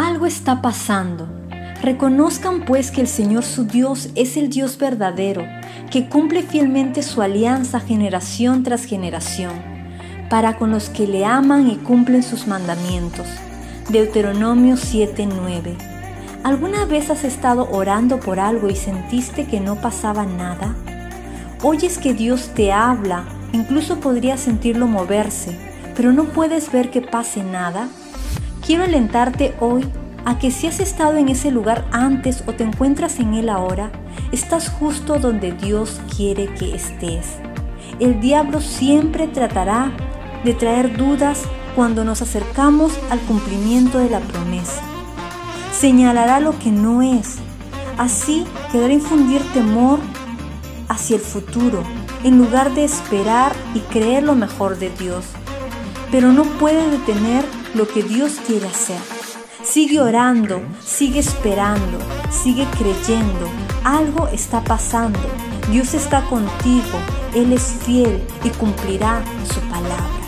Algo está pasando. Reconozcan pues que el Señor su Dios es el Dios verdadero, que cumple fielmente su alianza generación tras generación, para con los que le aman y cumplen sus mandamientos. Deuteronomio 7:9. ¿Alguna vez has estado orando por algo y sentiste que no pasaba nada? Oyes que Dios te habla, incluso podrías sentirlo moverse, pero no puedes ver que pase nada. Quiero alentarte hoy a que si has estado en ese lugar antes o te encuentras en él ahora, estás justo donde Dios quiere que estés. El diablo siempre tratará de traer dudas cuando nos acercamos al cumplimiento de la promesa. Señalará lo que no es. Así quedará infundir temor hacia el futuro, en lugar de esperar y creer lo mejor de Dios. Pero no puede detener lo que Dios quiere hacer. Sigue orando, sigue esperando, sigue creyendo. Algo está pasando. Dios está contigo. Él es fiel y cumplirá su palabra.